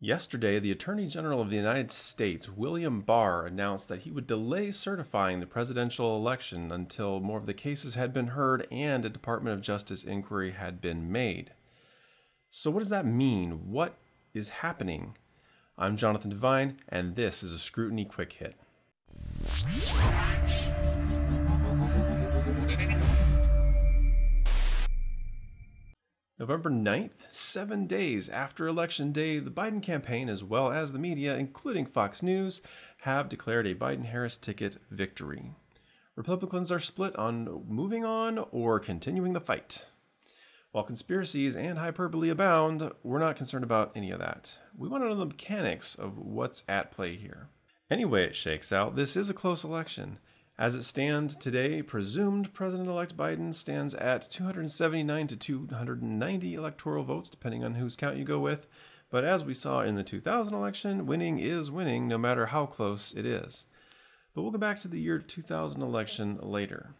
Yesterday, the Attorney General of the United States, William Barr, announced that he would delay certifying the presidential election until more of the cases had been heard and a Department of Justice inquiry had been made. So, what does that mean? What is happening? I'm Jonathan Devine, and this is a Scrutiny Quick Hit. November 9th, seven days after Election Day, the Biden campaign, as well as the media, including Fox News, have declared a Biden Harris ticket victory. Republicans are split on moving on or continuing the fight. While conspiracies and hyperbole abound, we're not concerned about any of that. We want to know the mechanics of what's at play here. Anyway, it shakes out, this is a close election. As it stands today, presumed President elect Biden stands at 279 to 290 electoral votes, depending on whose count you go with. But as we saw in the 2000 election, winning is winning no matter how close it is. But we'll go back to the year 2000 election later.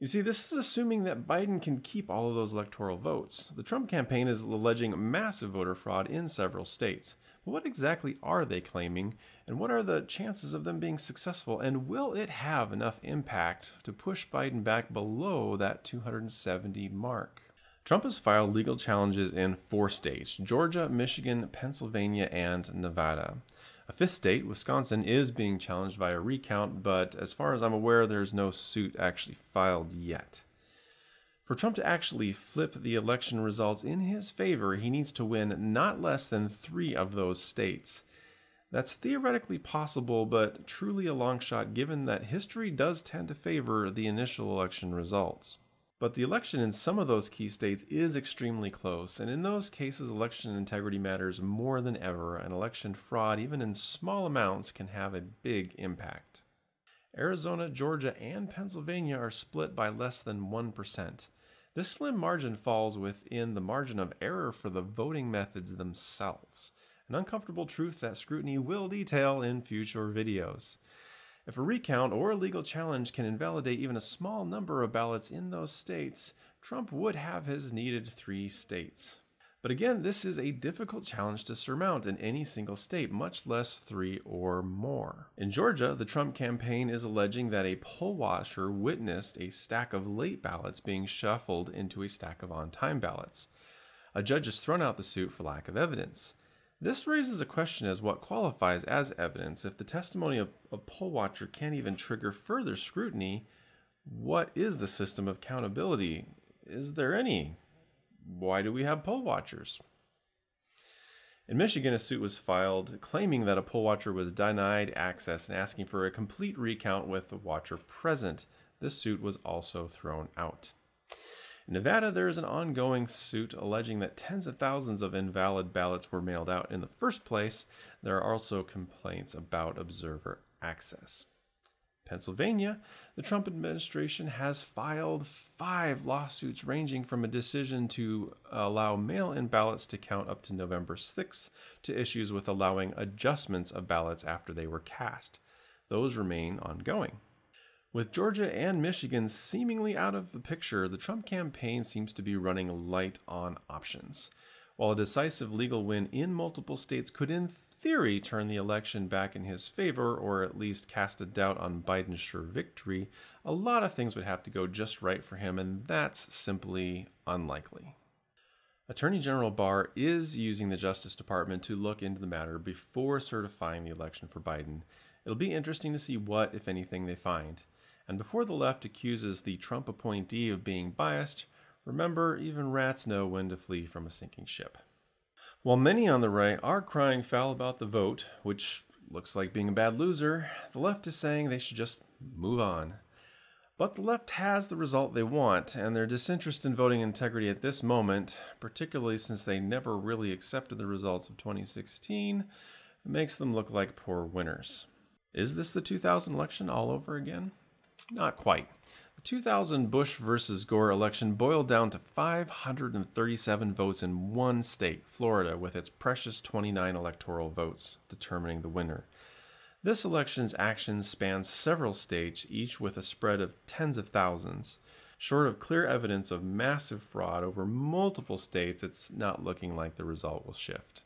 You see, this is assuming that Biden can keep all of those electoral votes. The Trump campaign is alleging massive voter fraud in several states. What exactly are they claiming, and what are the chances of them being successful, and will it have enough impact to push Biden back below that 270 mark? Trump has filed legal challenges in four states Georgia, Michigan, Pennsylvania, and Nevada. A fifth state, Wisconsin, is being challenged via recount, but as far as I'm aware, there's no suit actually filed yet. For Trump to actually flip the election results in his favor, he needs to win not less than three of those states. That's theoretically possible, but truly a long shot given that history does tend to favor the initial election results. But the election in some of those key states is extremely close, and in those cases, election integrity matters more than ever, and election fraud, even in small amounts, can have a big impact. Arizona, Georgia, and Pennsylvania are split by less than 1%. This slim margin falls within the margin of error for the voting methods themselves, an uncomfortable truth that scrutiny will detail in future videos. If a recount or a legal challenge can invalidate even a small number of ballots in those states, Trump would have his needed three states. But again, this is a difficult challenge to surmount in any single state, much less three or more. In Georgia, the Trump campaign is alleging that a poll watcher witnessed a stack of late ballots being shuffled into a stack of on time ballots. A judge has thrown out the suit for lack of evidence. This raises a question as what qualifies as evidence. If the testimony of a poll watcher can't even trigger further scrutiny, what is the system of accountability? Is there any? Why do we have poll watchers? In Michigan, a suit was filed claiming that a poll watcher was denied access and asking for a complete recount with the watcher present. This suit was also thrown out. In Nevada, there is an ongoing suit alleging that tens of thousands of invalid ballots were mailed out in the first place. There are also complaints about observer access. Pennsylvania, the Trump administration has filed five lawsuits ranging from a decision to allow mail in ballots to count up to November 6th to issues with allowing adjustments of ballots after they were cast. Those remain ongoing. With Georgia and Michigan seemingly out of the picture, the Trump campaign seems to be running light on options. While a decisive legal win in multiple states could, in theory, turn the election back in his favor or at least cast a doubt on Biden's sure victory, a lot of things would have to go just right for him, and that's simply unlikely. Attorney General Barr is using the Justice Department to look into the matter before certifying the election for Biden. It'll be interesting to see what, if anything, they find. And before the left accuses the Trump appointee of being biased, remember, even rats know when to flee from a sinking ship. While many on the right are crying foul about the vote, which looks like being a bad loser, the left is saying they should just move on. But the left has the result they want, and their disinterest in voting integrity at this moment, particularly since they never really accepted the results of 2016, makes them look like poor winners. Is this the 2000 election all over again? Not quite. The 2000 Bush versus Gore election boiled down to 537 votes in one state, Florida, with its precious 29 electoral votes determining the winner. This election's actions span several states, each with a spread of tens of thousands. Short of clear evidence of massive fraud over multiple states, it's not looking like the result will shift.